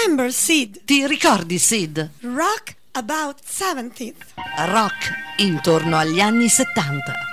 Remember Sid? Ti ricordi Sid? Rock about 70th. Rock intorno agli anni 70.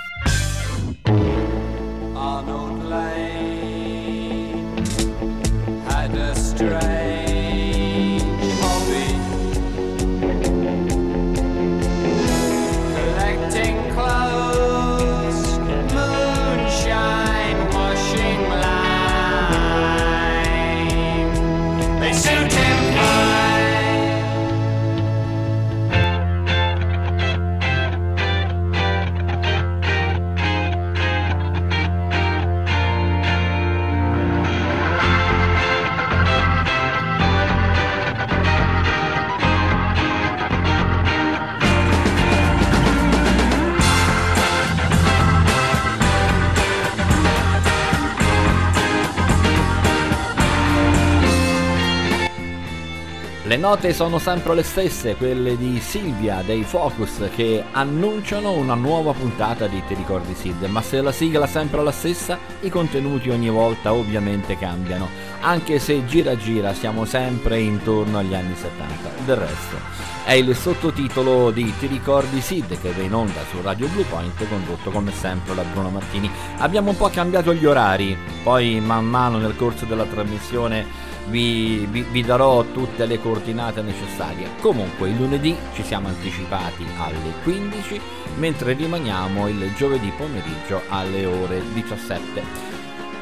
Note sono sempre le stesse, quelle di Silvia dei Focus che annunciano una nuova puntata di Ti ricordi Sid, ma se la sigla è sempre la stessa, i contenuti ogni volta ovviamente cambiano, anche se gira gira siamo sempre intorno agli anni 70. Del resto, è il sottotitolo di Ti ricordi Sid che va in onda su Radio Blue Point condotto come sempre da Bruno Martini. Abbiamo un po' cambiato gli orari, poi man mano nel corso della trasmissione vi, vi- vi darò tutte le coordinate necessarie. Comunque il lunedì ci siamo anticipati alle 15, mentre rimaniamo il giovedì pomeriggio alle ore 17.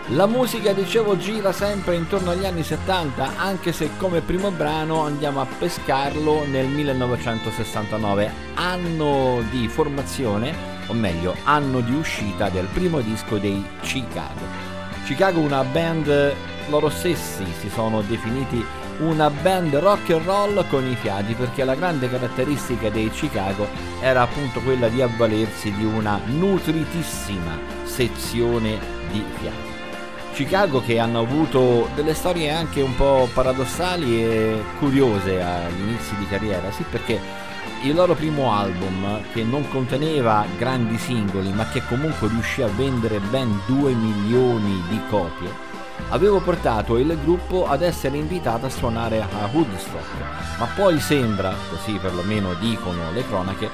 La musica, dicevo, gira sempre intorno agli anni 70, anche se come primo brano andiamo a pescarlo nel 1969, anno di formazione, o meglio, anno di uscita del primo disco dei Chicago. Chicago una band loro stessi si sono definiti una band rock and roll con i fiati perché la grande caratteristica dei Chicago era appunto quella di avvalersi di una nutritissima sezione di fiati. Chicago che hanno avuto delle storie anche un po' paradossali e curiose agli inizi di carriera, sì perché il loro primo album, che non conteneva grandi singoli ma che comunque riuscì a vendere ben 2 milioni di copie, avevo portato il gruppo ad essere invitato a suonare a Woodstock, ma poi sembra, così perlomeno dicono le cronache,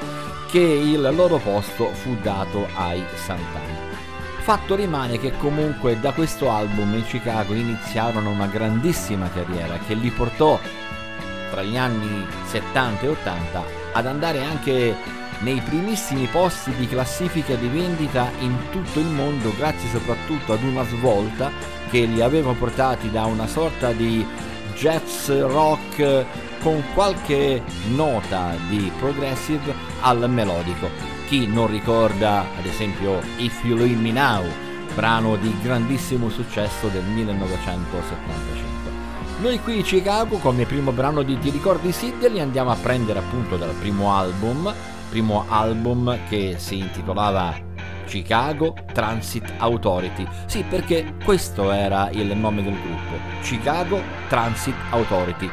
che il loro posto fu dato ai Santana. Fatto rimane che comunque da questo album in Chicago iniziarono una grandissima carriera che li portò tra gli anni 70 e 80 ad andare anche nei primissimi posti di classifica di vendita in tutto il mondo grazie soprattutto ad una svolta che li aveva portati da una sorta di jazz rock con qualche nota di progressive al melodico. Chi non ricorda ad esempio If You Leave Me Now, brano di grandissimo successo del 1975. Noi qui Chicago come primo brano di Ti ricordi Sid li andiamo a prendere appunto dal primo album, primo album che si intitolava Chicago Transit Authority. Sì, perché questo era il nome del gruppo, Chicago Transit Authority,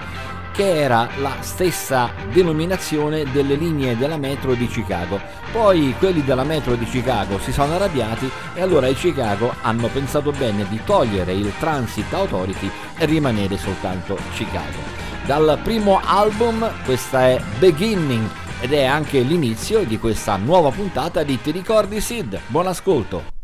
che era la stessa denominazione delle linee della metro di Chicago. Poi quelli della metro di Chicago si sono arrabbiati e allora i Chicago hanno pensato bene di togliere il Transit Authority e rimanere soltanto Chicago. Dal primo album questa è Beginning ed è anche l'inizio di questa nuova puntata di Ti ricordi Sid? Buon ascolto!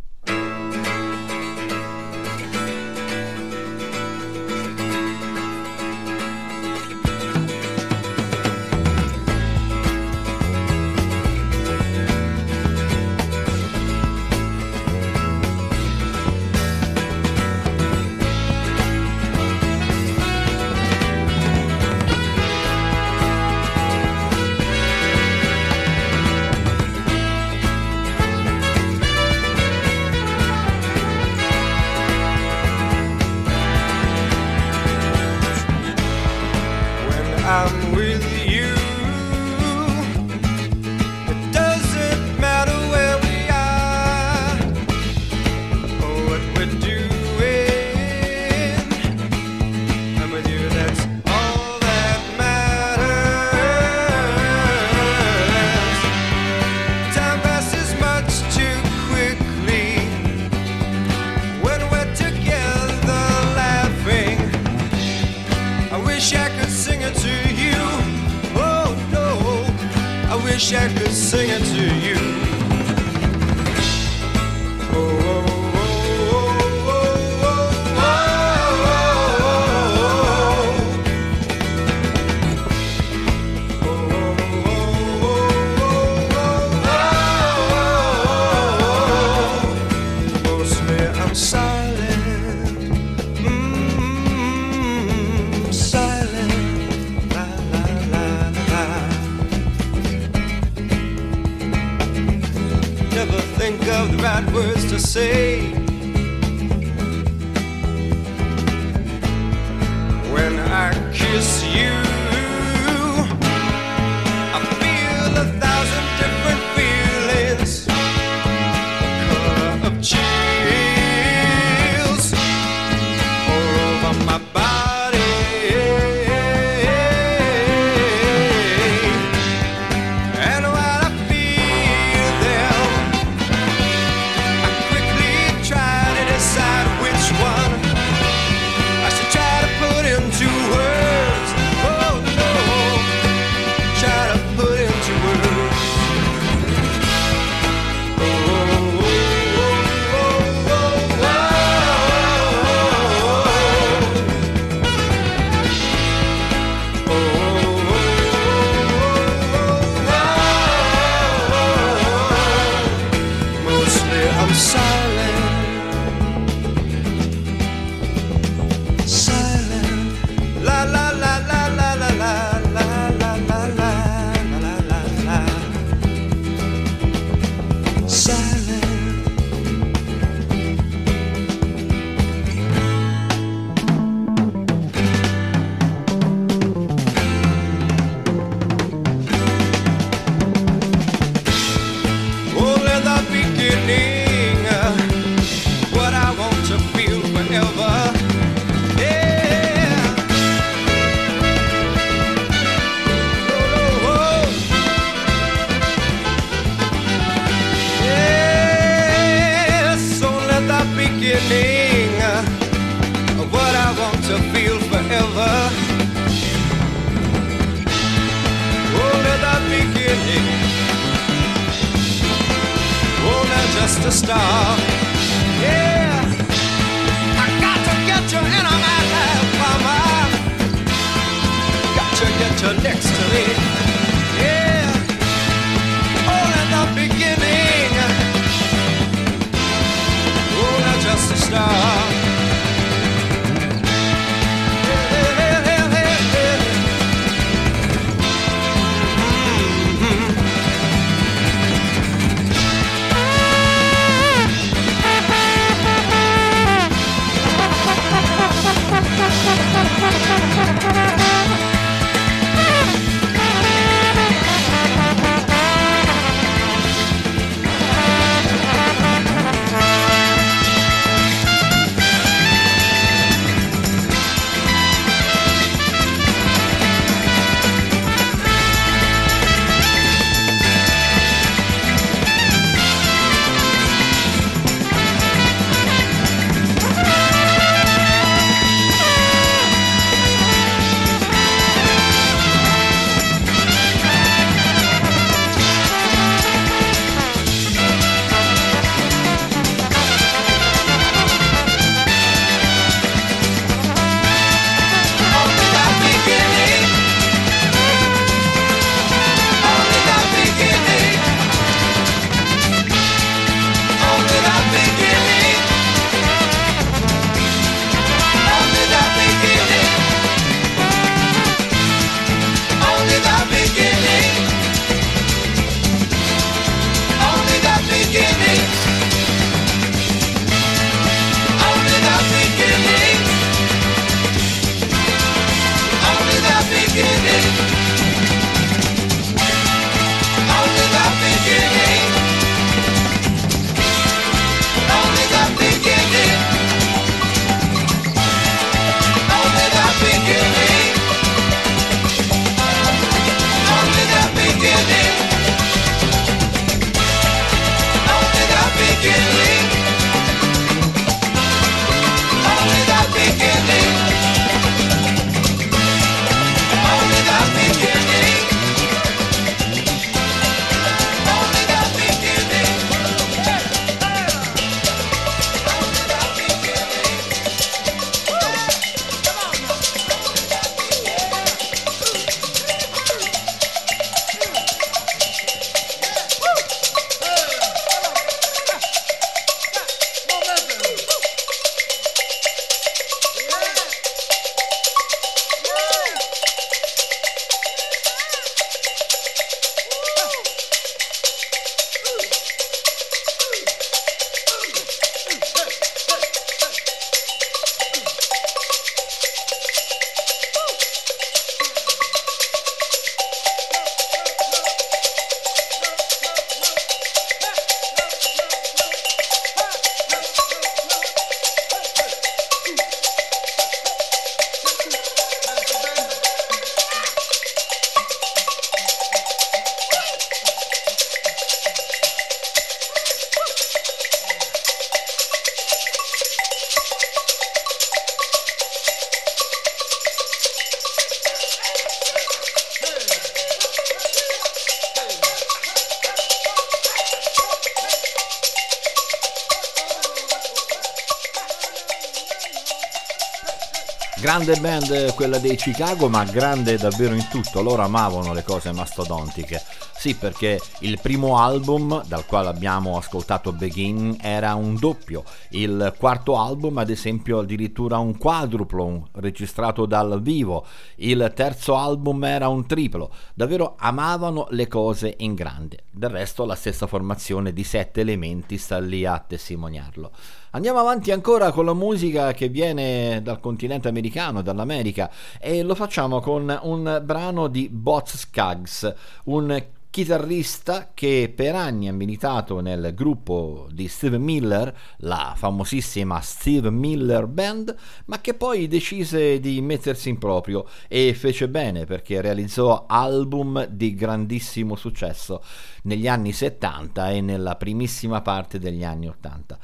Grande band quella dei Chicago, ma grande davvero in tutto. Loro amavano le cose mastodontiche. Sì, perché il primo album dal quale abbiamo ascoltato Begin era un doppio. Il quarto album, ad esempio, addirittura un quadruplo, registrato dal vivo. Il terzo album era un triplo. Davvero amavano le cose in grande. Del resto, la stessa formazione di sette elementi sta lì a testimoniarlo. Andiamo avanti ancora con la musica che viene dal continente americano, dall'America, e lo facciamo con un brano di Bots Skaggs, un chitarrista che per anni ha militato nel gruppo di Steve Miller, la famosissima Steve Miller Band, ma che poi decise di mettersi in proprio e fece bene perché realizzò album di grandissimo successo negli anni 70 e nella primissima parte degli anni 80.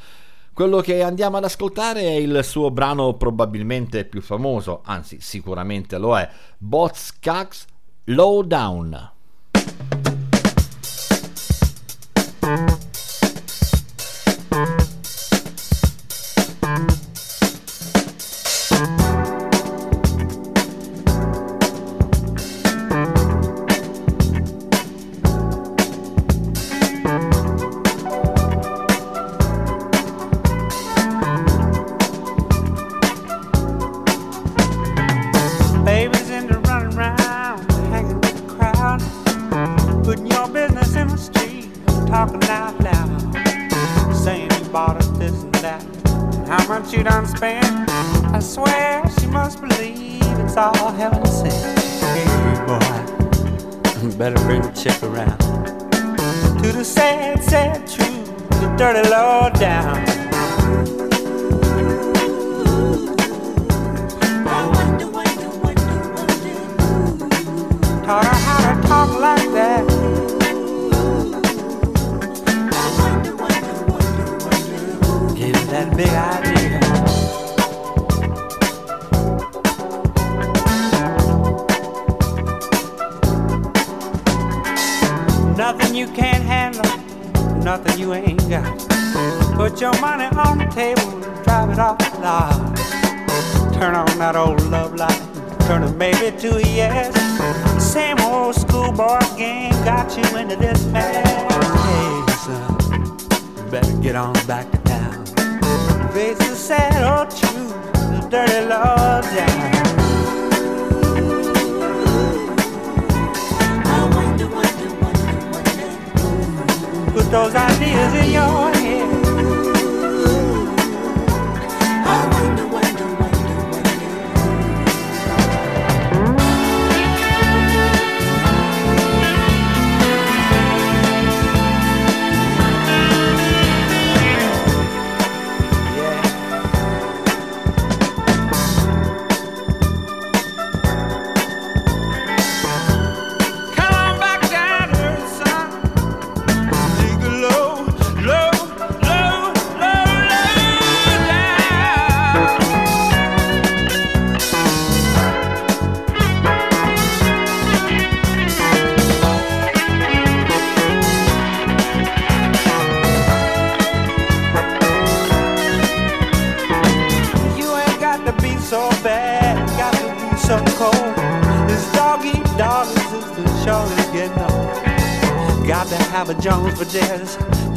Quello che andiamo ad ascoltare è il suo brano probabilmente più famoso, anzi sicuramente lo è, Bots Cags Low Down. Believe it's all heaven sent. Hey boy, better bring the chick around to the sad, sad truth, the dirty low down. Taught her how to talk like that. Gave that big idea. You can't handle, nothing you ain't got. Put your money on the table, drive it off the lot. Turn on that old love light, turn it maybe to a yes. Same old schoolboy game got you into this mess. Hey, son, better get on back to town. Face the sad old truth, the dirty law down. Those ideas in your head.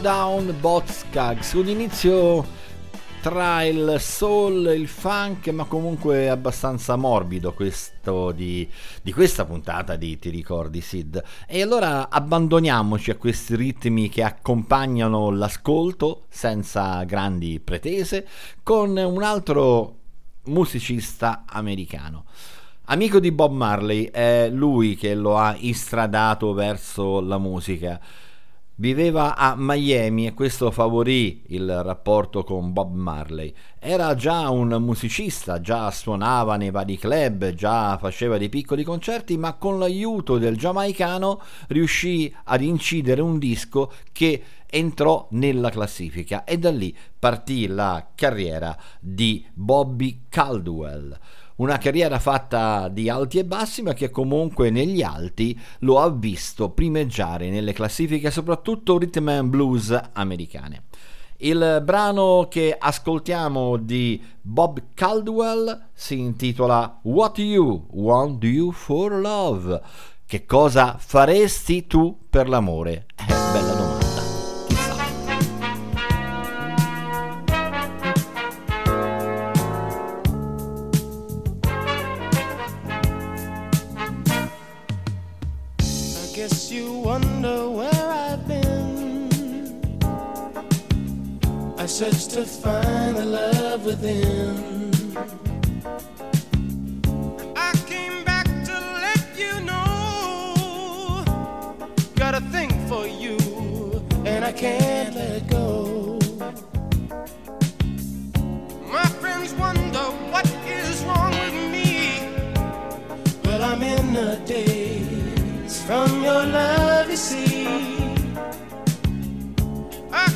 Lowdown Bot Skaggs, un inizio tra il soul e il funk, ma comunque abbastanza morbido questo di, di, questa puntata di Ti ricordi Sid. E allora abbandoniamoci a questi ritmi che accompagnano l'ascolto senza grandi pretese con un altro musicista americano. Amico di Bob Marley, è lui che lo ha istradato verso la musica. Viveva a Miami e questo favorì il rapporto con Bob Marley. Era già un musicista, già suonava nei vari club, già faceva dei piccoli concerti, ma con l'aiuto del giamaicano riuscì ad incidere un disco che entrò nella classifica e da lì partì la carriera di Bobby Caldwell una carriera fatta di alti e bassi, ma che comunque negli alti lo ha visto primeggiare nelle classifiche, soprattutto rhythm and blues americane. Il brano che ascoltiamo di Bob Caldwell si intitola What You Want You for Love? Che cosa faresti tu per l'amore? Eh, bella domanda. Search to find the love within. I came back to let you know. Got a thing for you, and I can't let go. My friends wonder what is wrong with me. Well, I'm in a daze from your love, you see. I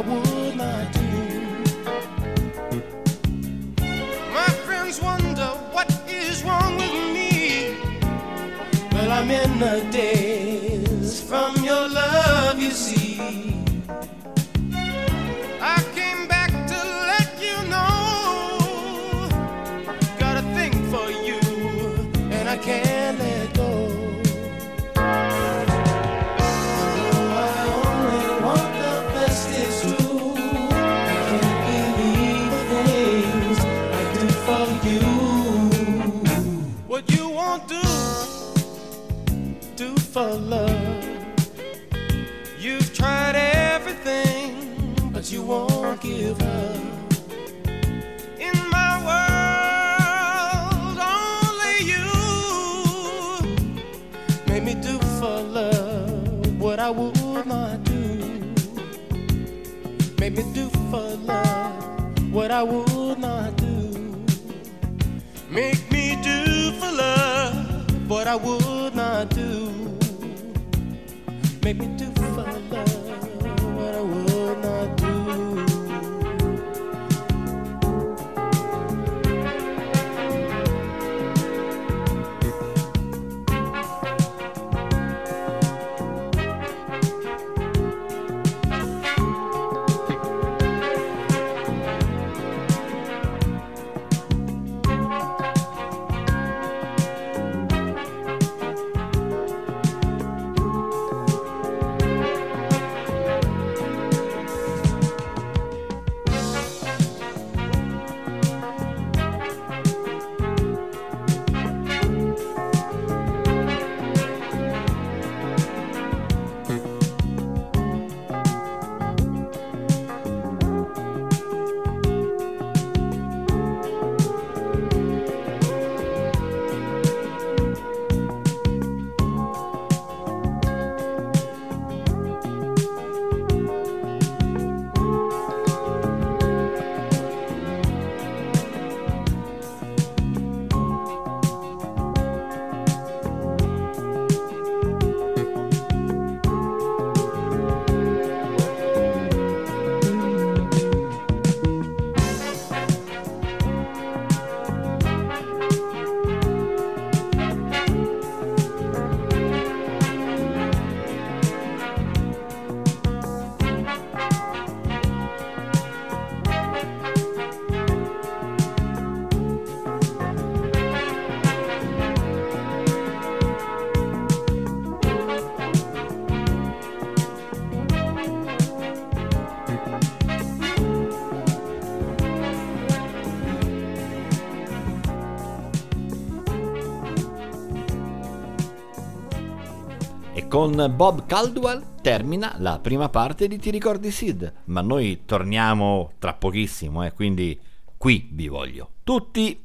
I would. I would not do. Make me do Con Bob Caldwell termina la prima parte di Ti ricordi Sid, ma noi torniamo tra pochissimo, eh, quindi qui vi voglio tutti.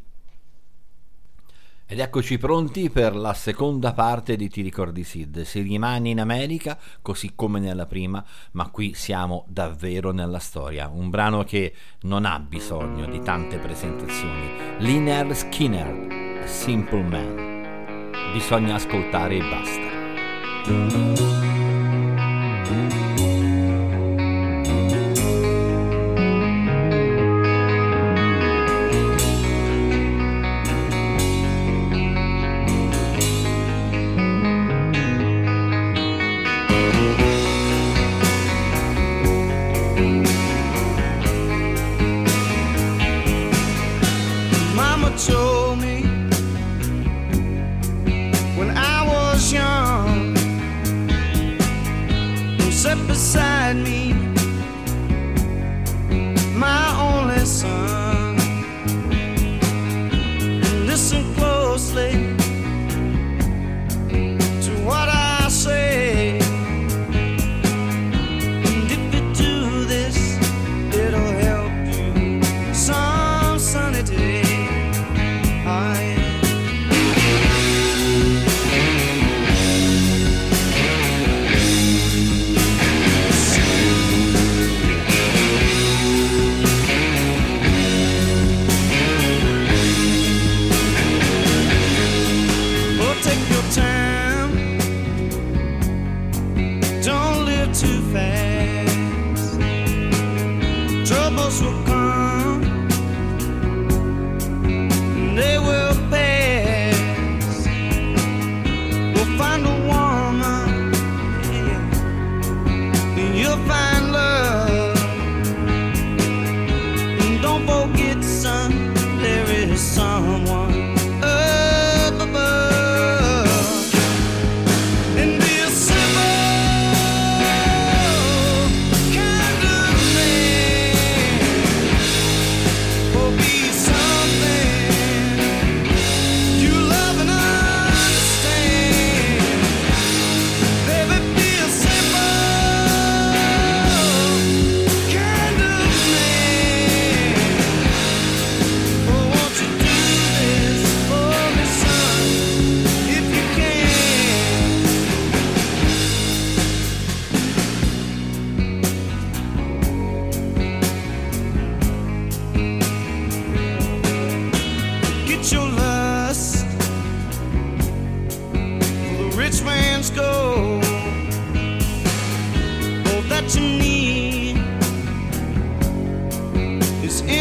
Ed eccoci pronti per la seconda parte di Ti ricordi Sid. Si rimane in America così come nella prima, ma qui siamo davvero nella storia. Un brano che non ha bisogno di tante presentazioni. Linear Skinner, Simple Man. Bisogna ascoltare e basta. told me beside me.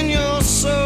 in your soul.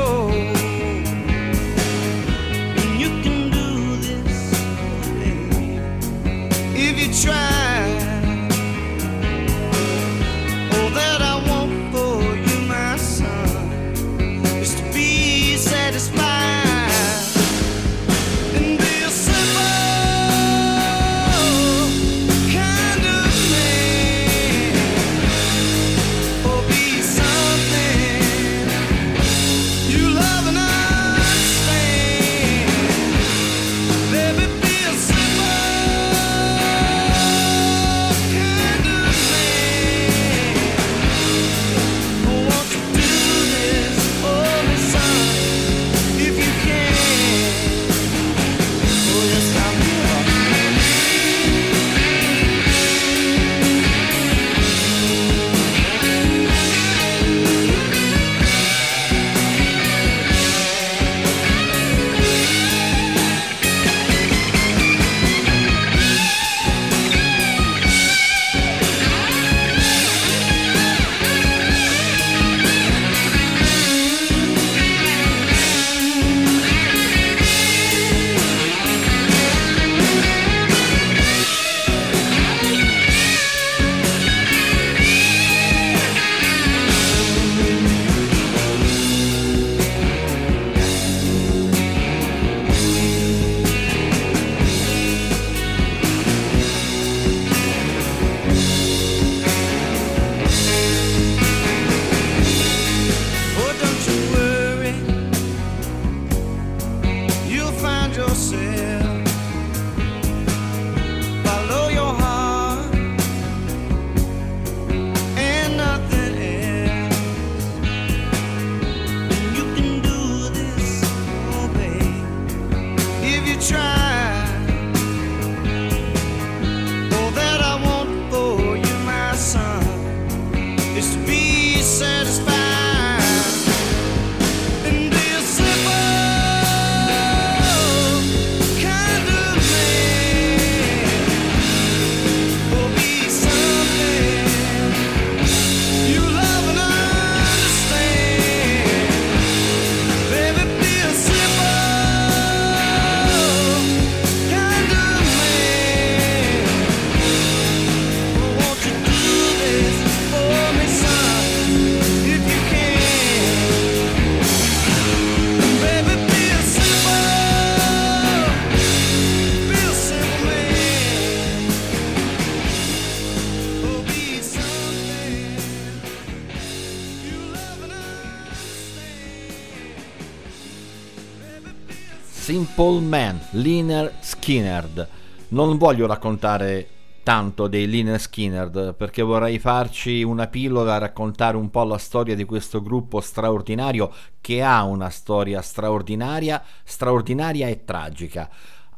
Liner Skinner. Non voglio raccontare tanto dei Liner Skinner perché vorrei farci una pillola, raccontare un po' la storia di questo gruppo straordinario che ha una storia straordinaria, straordinaria e tragica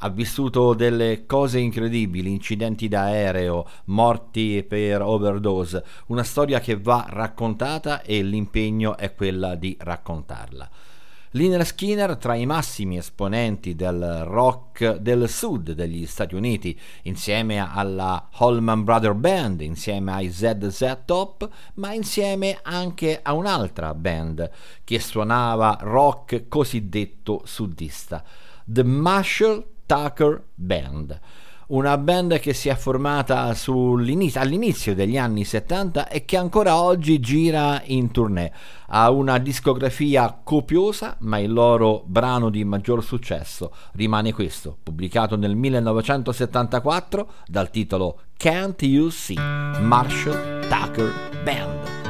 ha vissuto delle cose incredibili, incidenti d'aereo, morti per overdose, una storia che va raccontata e l'impegno è quella di raccontarla. Liner Skinner tra i massimi esponenti del rock del sud degli Stati Uniti, insieme alla Holman Brother Band, insieme ai ZZ Top, ma insieme anche a un'altra band che suonava rock cosiddetto sudista, The Marshall Tucker Band una band che si è formata all'inizio degli anni 70 e che ancora oggi gira in tournée. Ha una discografia copiosa, ma il loro brano di maggior successo rimane questo, pubblicato nel 1974 dal titolo Can't You See Marshall Tucker Band.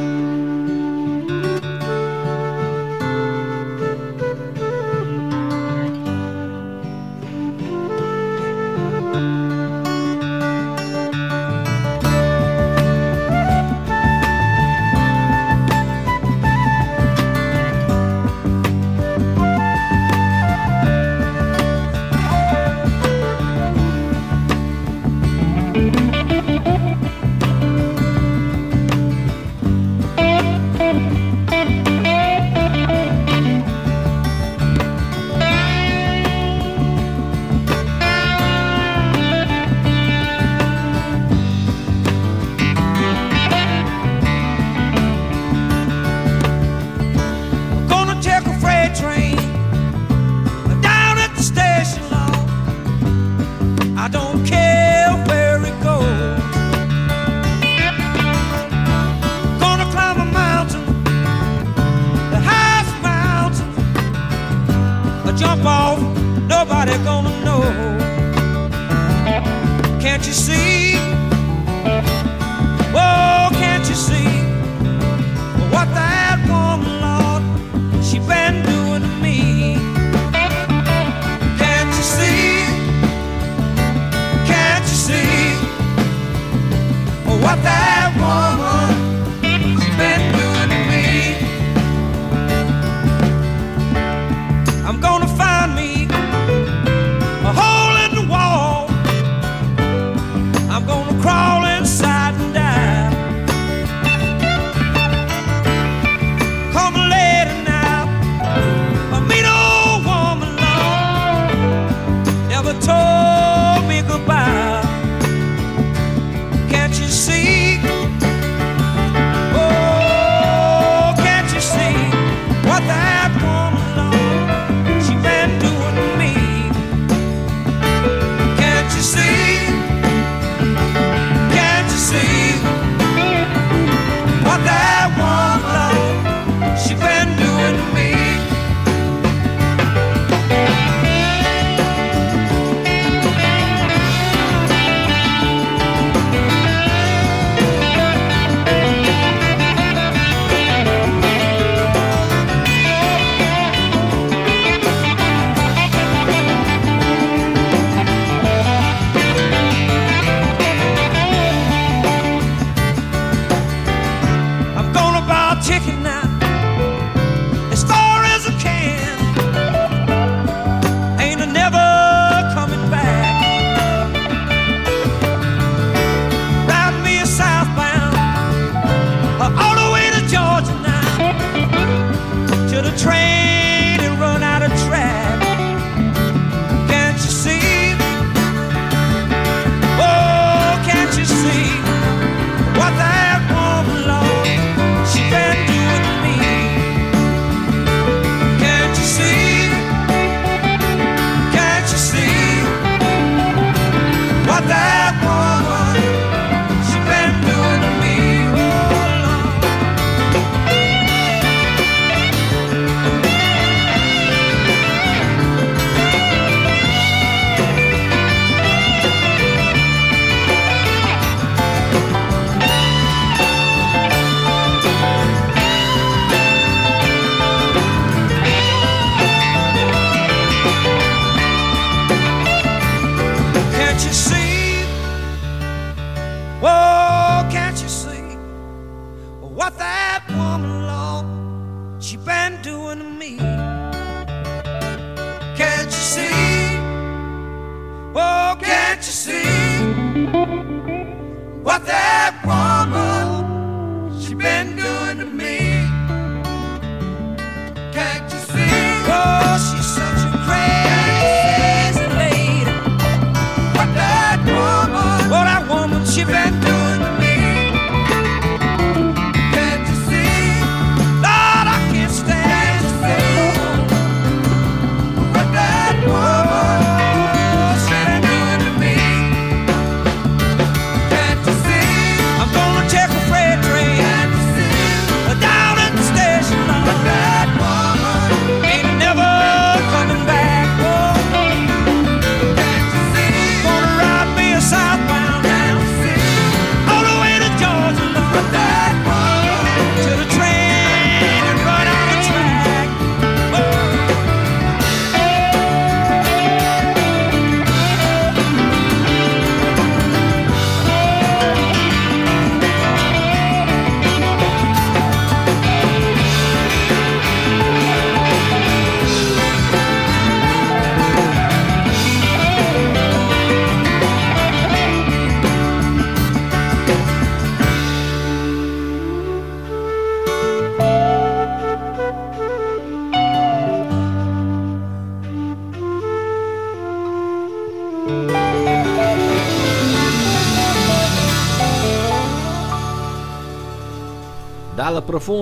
Música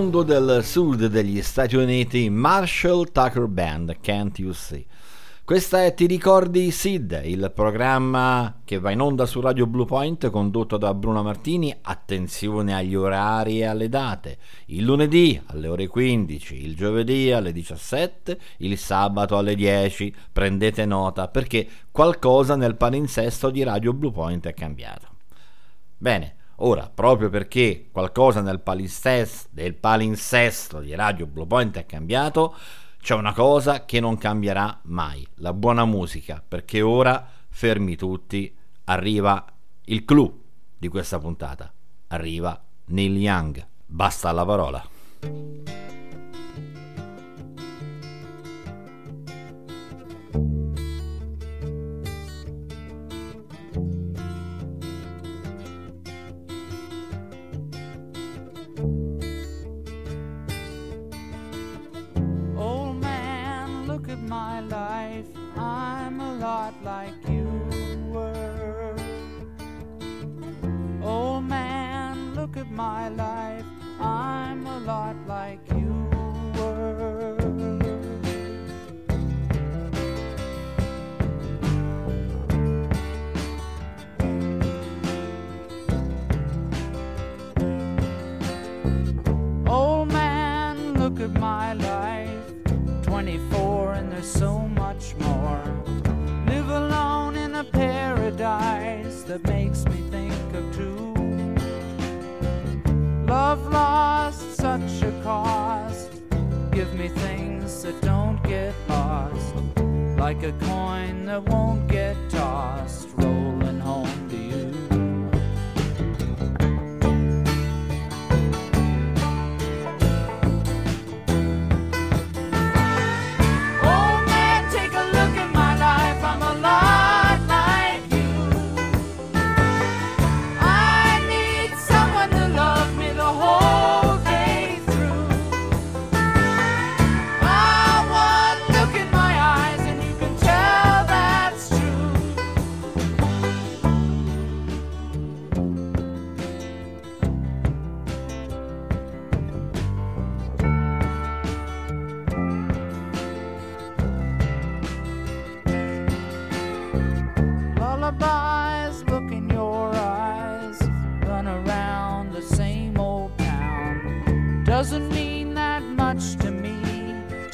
Profondo del sud degli Stati Uniti, Marshall Tucker Band, Can't You See? Questa è Ti ricordi Sid, il programma che va in onda su Radio Blue Point condotto da Bruno Martini. Attenzione agli orari e alle date. Il lunedì alle ore 15, il giovedì alle 17, il sabato alle 10. Prendete nota perché qualcosa nel palinsesto di Radio Blue Point è cambiato. Bene, ora, proprio perché qualcosa nel palinsesto, del palinsesto di Radio Blue Point è cambiato, c'è una cosa che non cambierà mai, la buona musica, perché ora, fermi tutti, arriva il clou di questa puntata. Arriva Neil Young. Basta la parola. Old my life. I'm a lot like you were. Old man, look at my life. I'm a lot like you were. Old man, look at my life. 24 and there's so much more. Live alone in a paradise that makes me think of two. Love lost such a cost. Give me things that don't get lost. Like a coin that won't get tossed.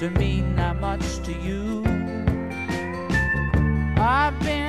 To mean that much to you. I've been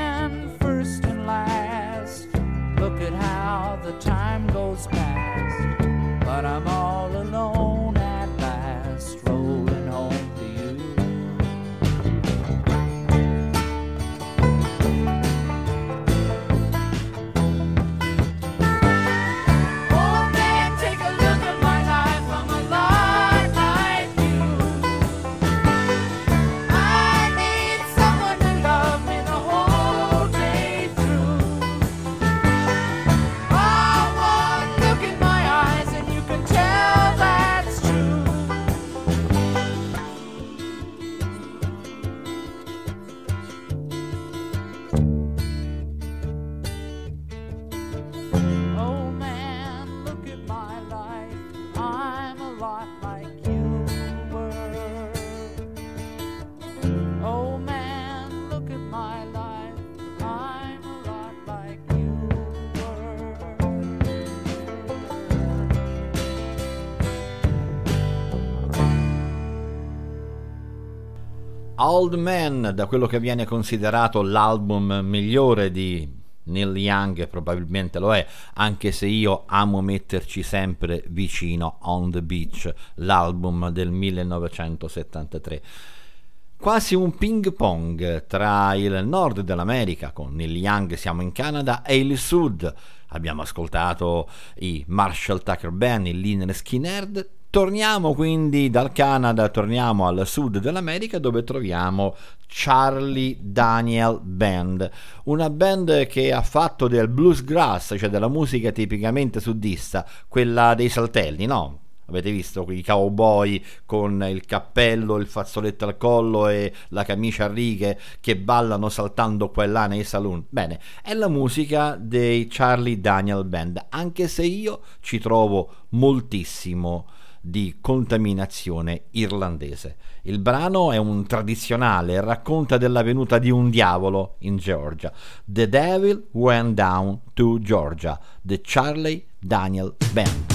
Old Man, da quello che viene considerato l'album migliore di Neil Young, probabilmente lo è, anche se io amo metterci sempre vicino On the Beach, l'album del 1973 quasi un ping pong tra il nord dell'America, con Neil Young siamo in Canada, e il sud. Abbiamo ascoltato i Marshall Tucker Band, il Liner Skinner. Torniamo quindi dal Canada, torniamo al sud dell'America dove troviamo Charlie Daniel Band, una band che ha fatto del bluesgrass, cioè della musica tipicamente sudista, quella dei saltelli, no? Avete visto quei cowboy con il cappello, il fazzoletto al collo e la camicia a righe che ballano saltando qua e là nei saloon? Bene, è la musica dei Charlie Daniel Band, anche se io ci trovo moltissimo di contaminazione irlandese. Il brano è un tradizionale racconta della venuta di un diavolo in Georgia. The Devil Went Down to Georgia, The Charlie Daniel Band.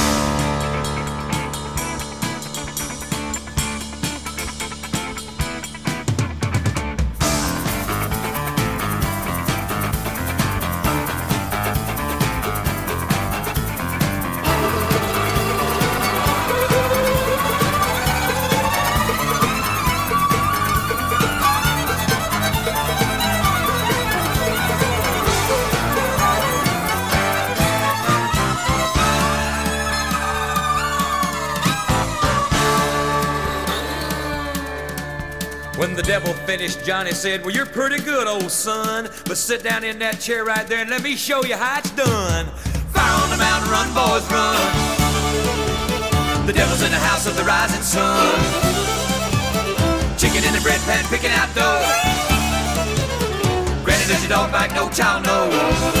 Finished, Johnny said, Well, you're pretty good, old son. But sit down in that chair right there and let me show you how it's done. Fire on the mountain, run, boys, run. The devil's in the house of the rising sun. Chicken in the bread pan, picking out dough. Granny, your dog bite? No child knows.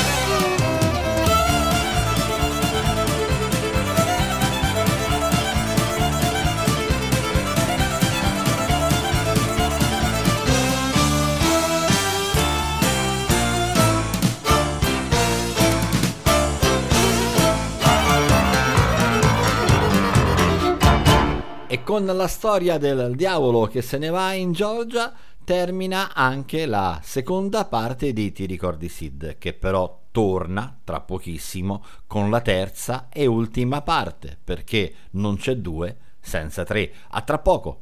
Con la storia del diavolo che se ne va in Georgia termina anche la seconda parte di Ti ricordi Sid, che però torna tra pochissimo con la terza e ultima parte, perché non c'è due senza tre. A tra poco.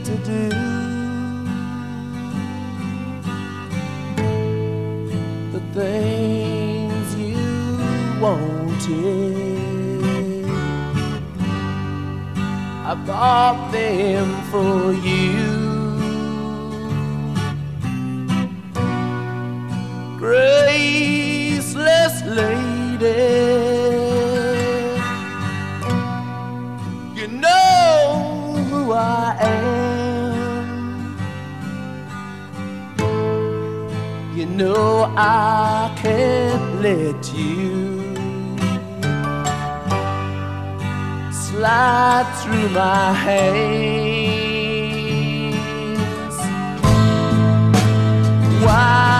To do the things you wanted. I bought them for you. I can't let you slide through my hands. Wild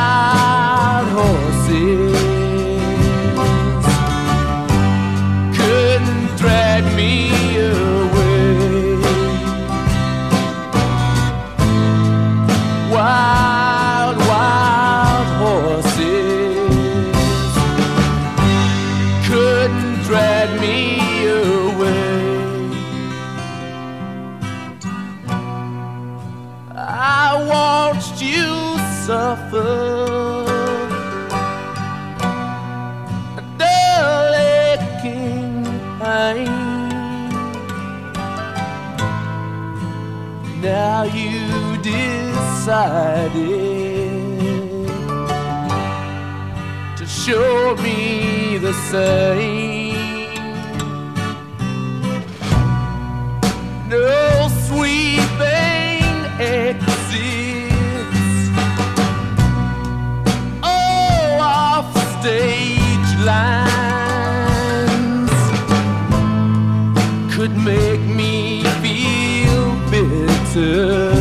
decided to show me the same. No sweeping exits. Oh, off stage lines could make me feel bitter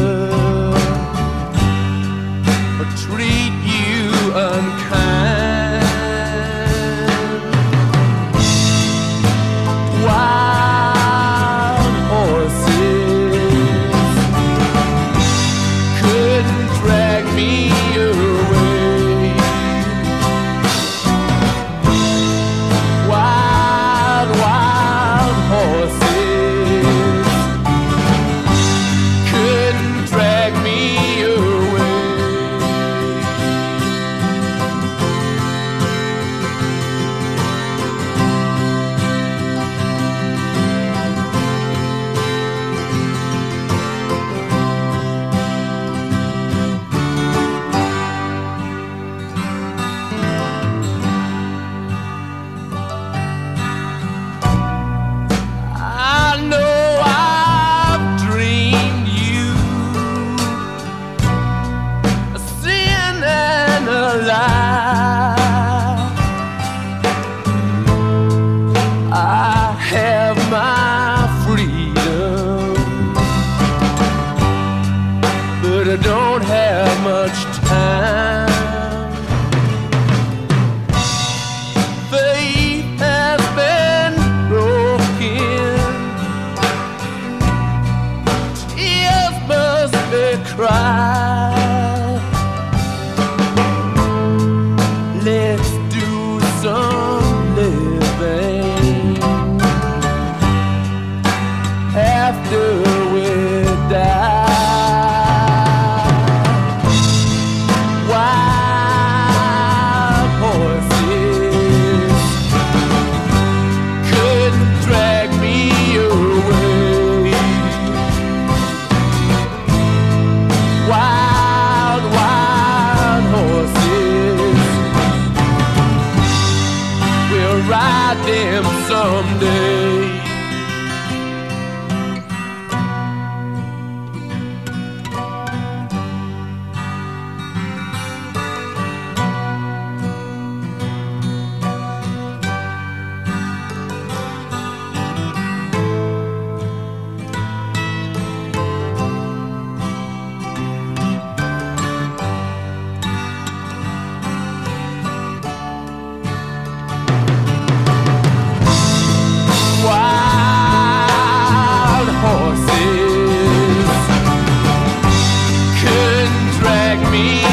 free.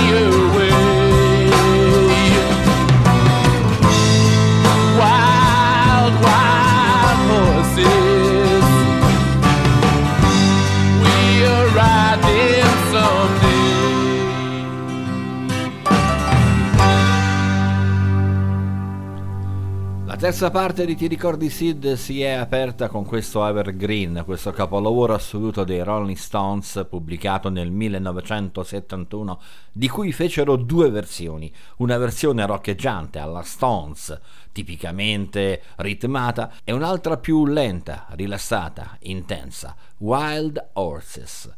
Terza parte di Ti ricordi Sid si è aperta con questo Evergreen, questo capolavoro assoluto dei Rolling Stones pubblicato nel 1971, di cui fecero due versioni, una versione roccheggiante alla Stones, tipicamente ritmata, e un'altra più lenta, rilassata, intensa, Wild Horses.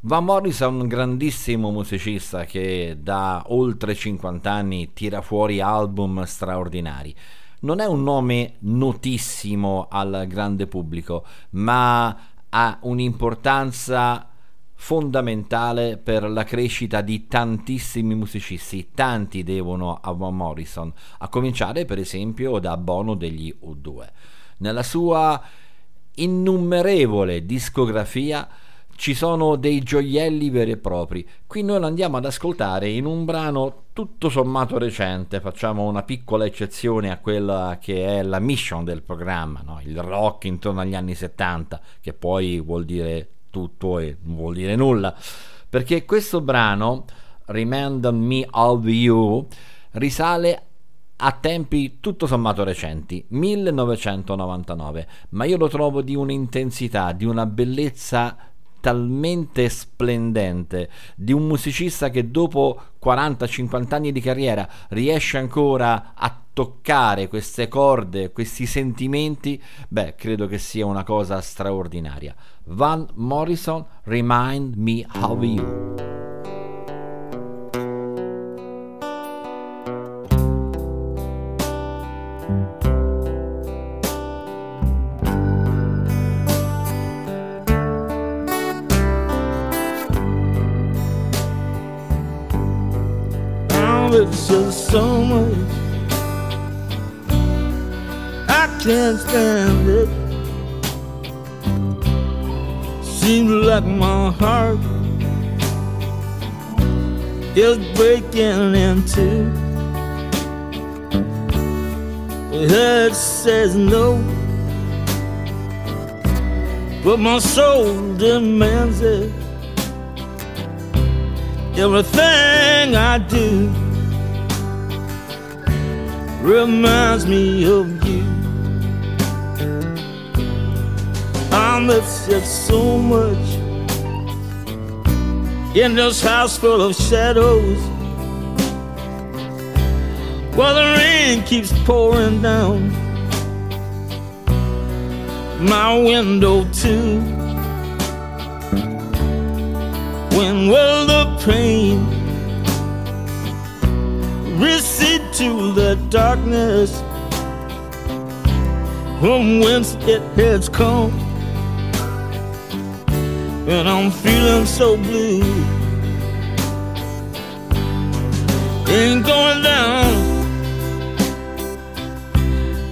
Van Morrison è un grandissimo musicista che da oltre 50 anni tira fuori album straordinari. Non è un nome notissimo al grande pubblico, ma ha un'importanza fondamentale per la crescita di tantissimi musicisti, tanti devono a Van Morrison, a cominciare per esempio da Bono degli U2. Nella sua innumerevole discografia ci sono dei gioielli veri e propri. Qui noi lo andiamo ad ascoltare in un brano tutto sommato recente, facciamo una piccola eccezione a quella che è la mission del programma, no? il rock intorno agli anni 70, che poi vuol dire tutto e non vuol dire nulla, perché questo brano, Remind Me of You, risale a tempi tutto sommato recenti, 1999, ma io lo trovo di un'intensità, di una bellezza talmente splendente di un musicista che dopo 40-50 anni di carriera riesce ancora a toccare queste corde, questi sentimenti, beh, credo che sia una cosa straordinaria. Van Morrison, Remind Me of You. It's just so much. I can't stand it. Seems like my heart is breaking in two. The head says no, but my soul demands it. Everything I do reminds me of you. I miss you so much in this house full of shadows. While the rain keeps pouring down my window too. When will the pain recede to the darkness from whence it has come? And I'm feeling so blue. Ain't going down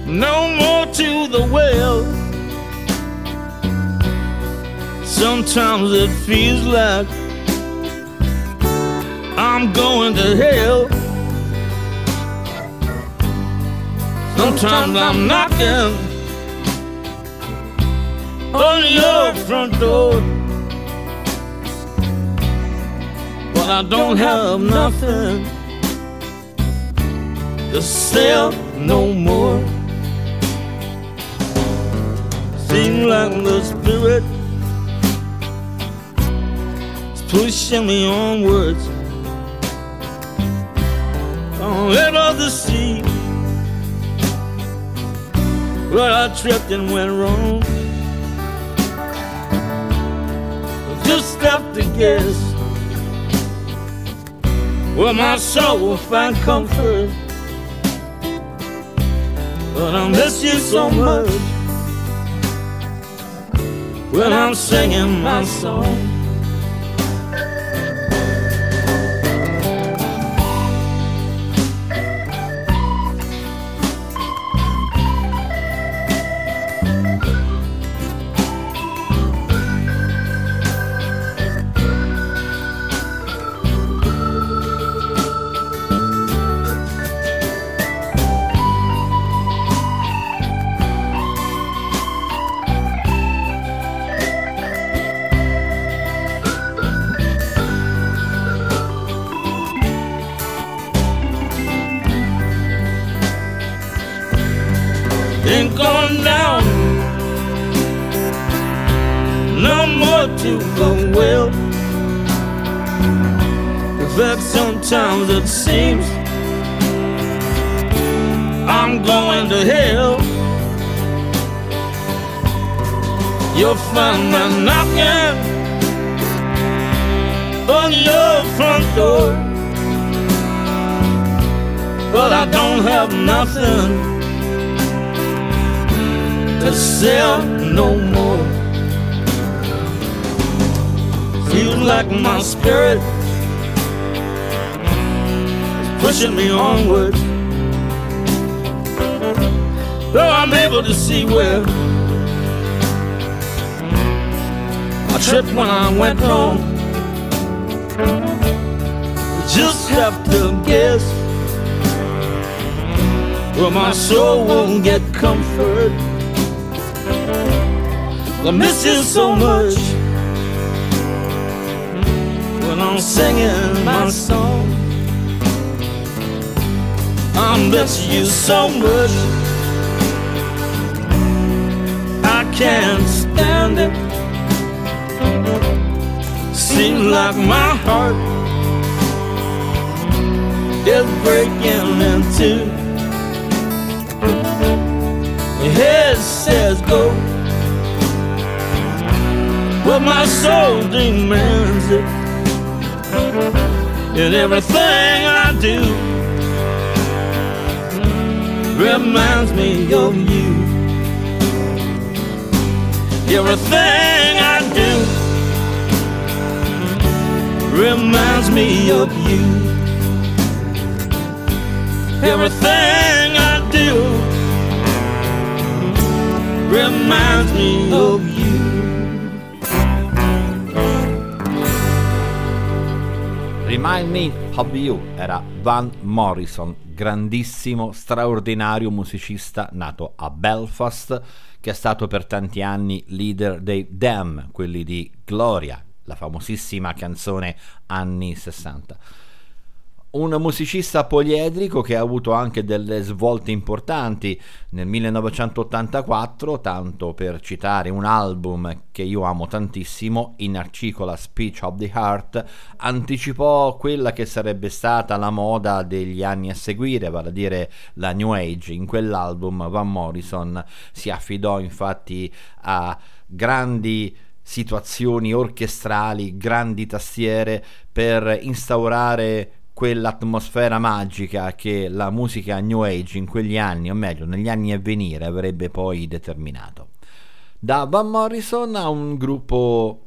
no more to the well. Sometimes it feels like I'm going to hell. Sometimes I'm knocking on your front door. But I don't have nothing to sell no more. Seems like the spirit is pushing me onwards. On the edge of where I tripped and went wrong. Just have to guess where my soul will find comfort. But I miss you so much when I'm singing my song. Nothing to sell no more. Feels like my spirit is pushing me onward. Though I'm able to see where I tripped when I went home. Just have to guess where my soul won't get comfort. I miss you so much when I'm singing my song. I miss you so much. I can't stand it. Seems like my heart is breaking in two. Head says go, but my soul demands it. And everything I do reminds me of you. Everything I do reminds me of you. Everything reminds me of you. Remind Me of You era Van Morrison, grandissimo, straordinario musicista nato a Belfast, che è stato per tanti anni leader dei Damn, quelli di Gloria, la famosissima canzone anni 60. Un musicista poliedrico che ha avuto anche delle svolte importanti nel 1984, tanto per citare un album che io amo tantissimo, in articola Speech of the Heart, anticipò quella che sarebbe stata la moda degli anni a seguire, vale a dire la New Age. In quell'album Van Morrison si affidò infatti a grandi situazioni orchestrali, grandi tastiere per instaurare quell'atmosfera magica che la musica New Age in quegli anni, o meglio negli anni a venire, avrebbe poi determinato. Da Van Morrison a un gruppo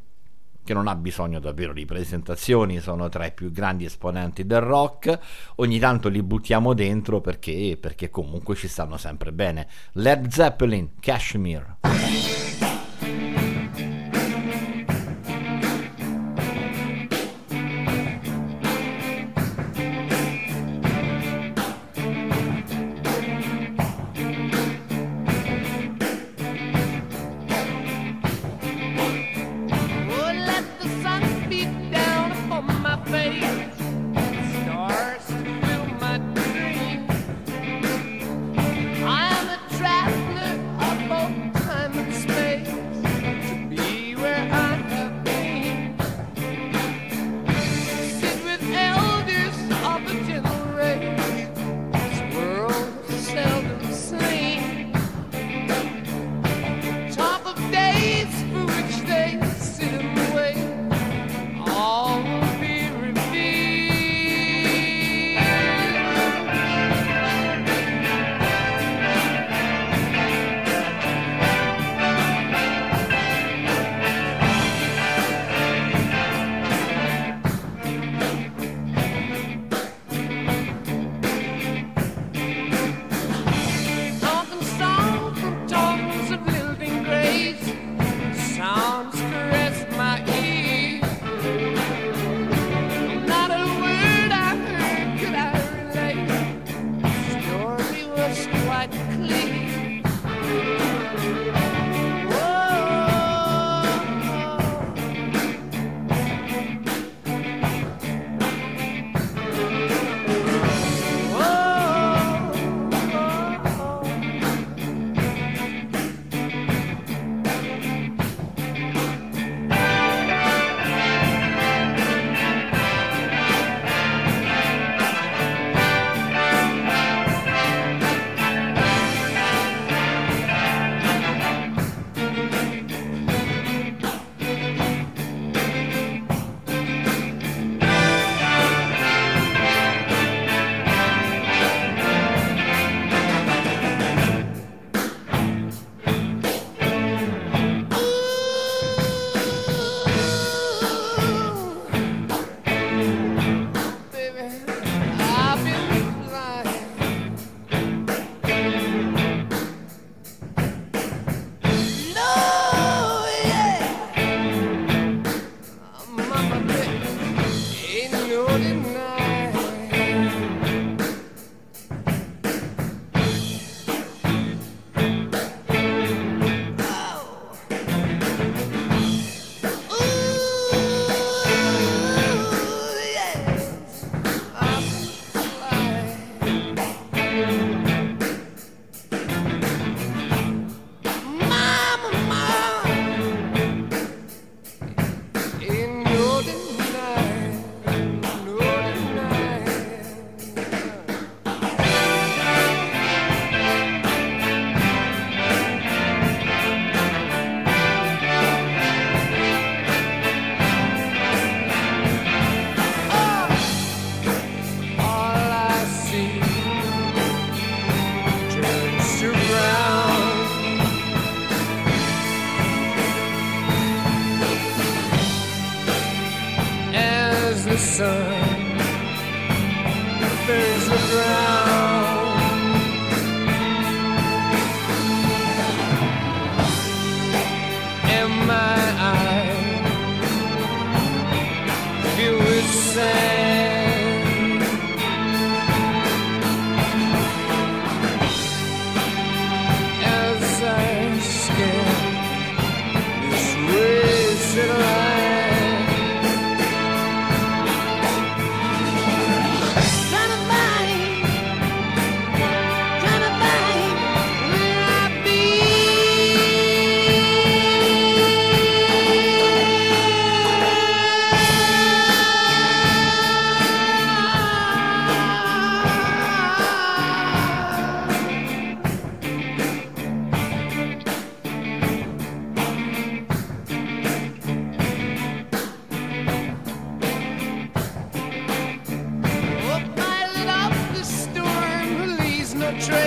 che non ha bisogno davvero di presentazioni, sono tra i più grandi esponenti del rock, ogni tanto li buttiamo dentro perché, perché comunque ci stanno sempre bene. Led Zeppelin, Kashmir.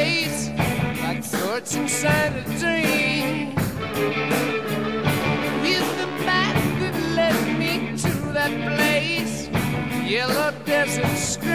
fate, like a dream. Is the map that led me to that place, yellow desert street.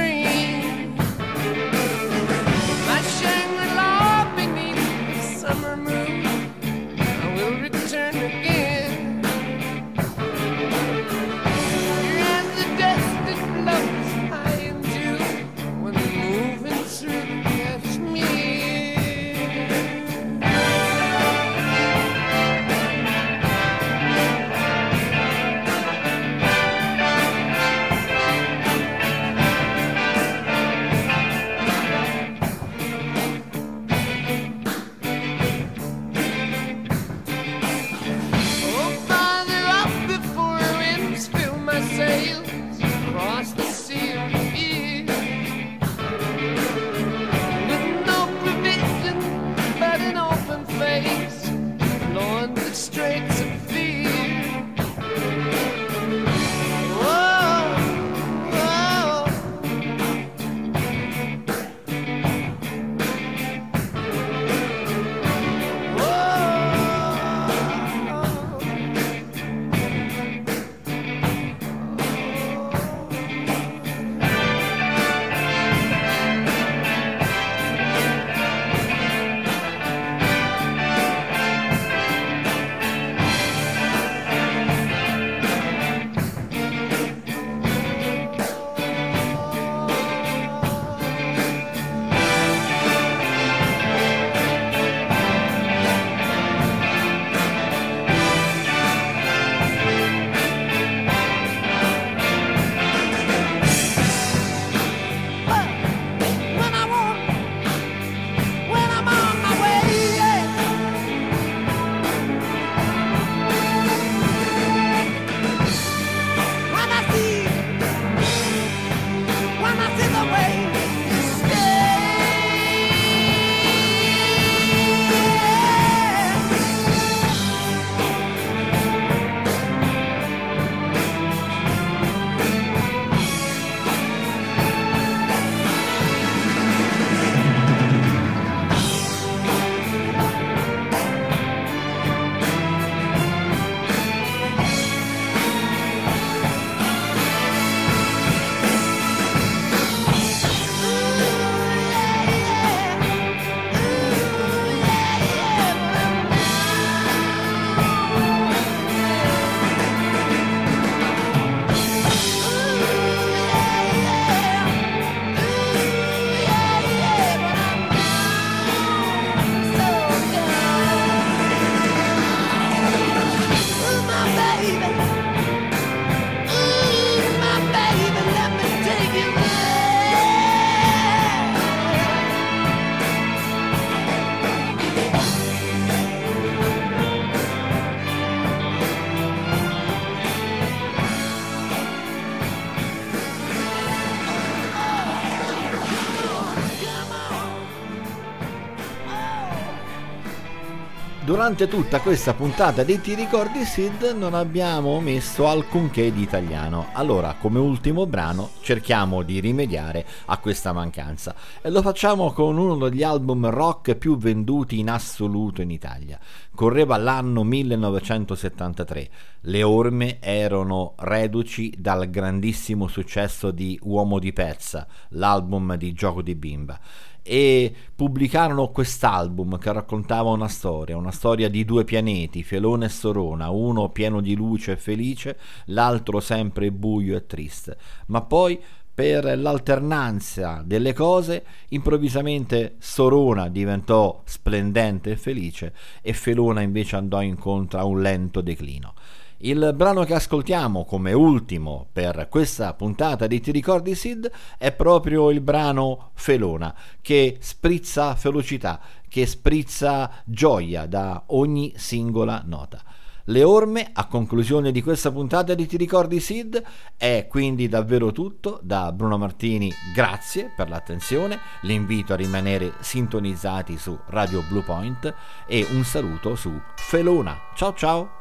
Durante tutta questa puntata di Ti ricordi Sid non abbiamo messo alcunché di italiano. Allora, come ultimo brano, cerchiamo di rimediare a questa mancanza e lo facciamo con uno degli album rock più venduti in assoluto in Italia. Correva l'anno 1973. Le orme erano reduci dal grandissimo successo di Uomo di Pezza, l'album di Gioco di Bimba e pubblicarono quest'album che raccontava una storia, una storia di due pianeti, Felone e Sorona, uno pieno di luce e felice, l'altro sempre buio e triste. Ma poi per l'alternanza delle cose, improvvisamente Sorona diventò splendente e felice e Felona invece andò incontro a un lento declino. Il brano che ascoltiamo come ultimo per questa puntata di Ti ricordi Sid è proprio il brano Felona che sprizza velocità, che sprizza gioia da ogni singola nota. Le orme, a conclusione di questa puntata di Ti ricordi Sid, è quindi davvero tutto. Da Bruno Martini grazie per l'attenzione, l'invito a rimanere sintonizzati su Radio Blue Point e un saluto su Felona. Ciao ciao!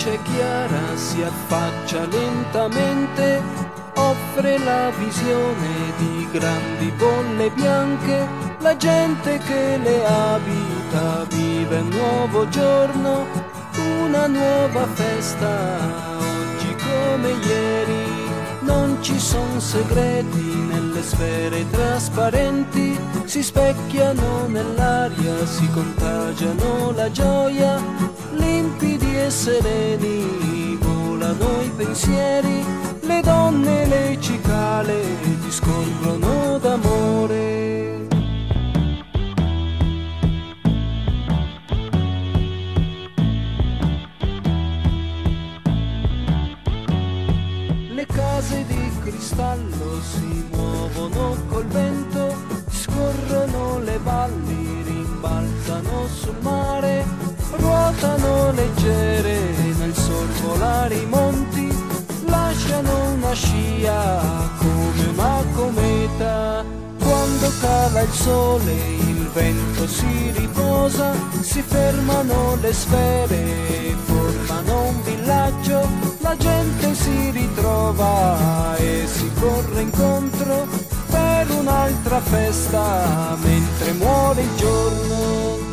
Luce chiara si affaccia lentamente, offre la visione di grandi bolle bianche, la gente che le abita vive un nuovo giorno, una nuova festa, oggi come ieri. Non ci sono segreti nelle sfere trasparenti, si specchiano nell'aria, si contagiano la gioia, limpidi e sereni volano i pensieri, le donne le cicale discorrono d'amore. Le case di cristallo si muovono col vento, scorrono le valli, rimbalzano sul mare, ruotano leggere nel solvolare i monti, lasciano una scia come una cometa. Quando cala il sole il vento si riposa, si fermano le sfere, formano un villaggio, la gente si ritrova e si corre incontro per un'altra festa mentre muore il giorno.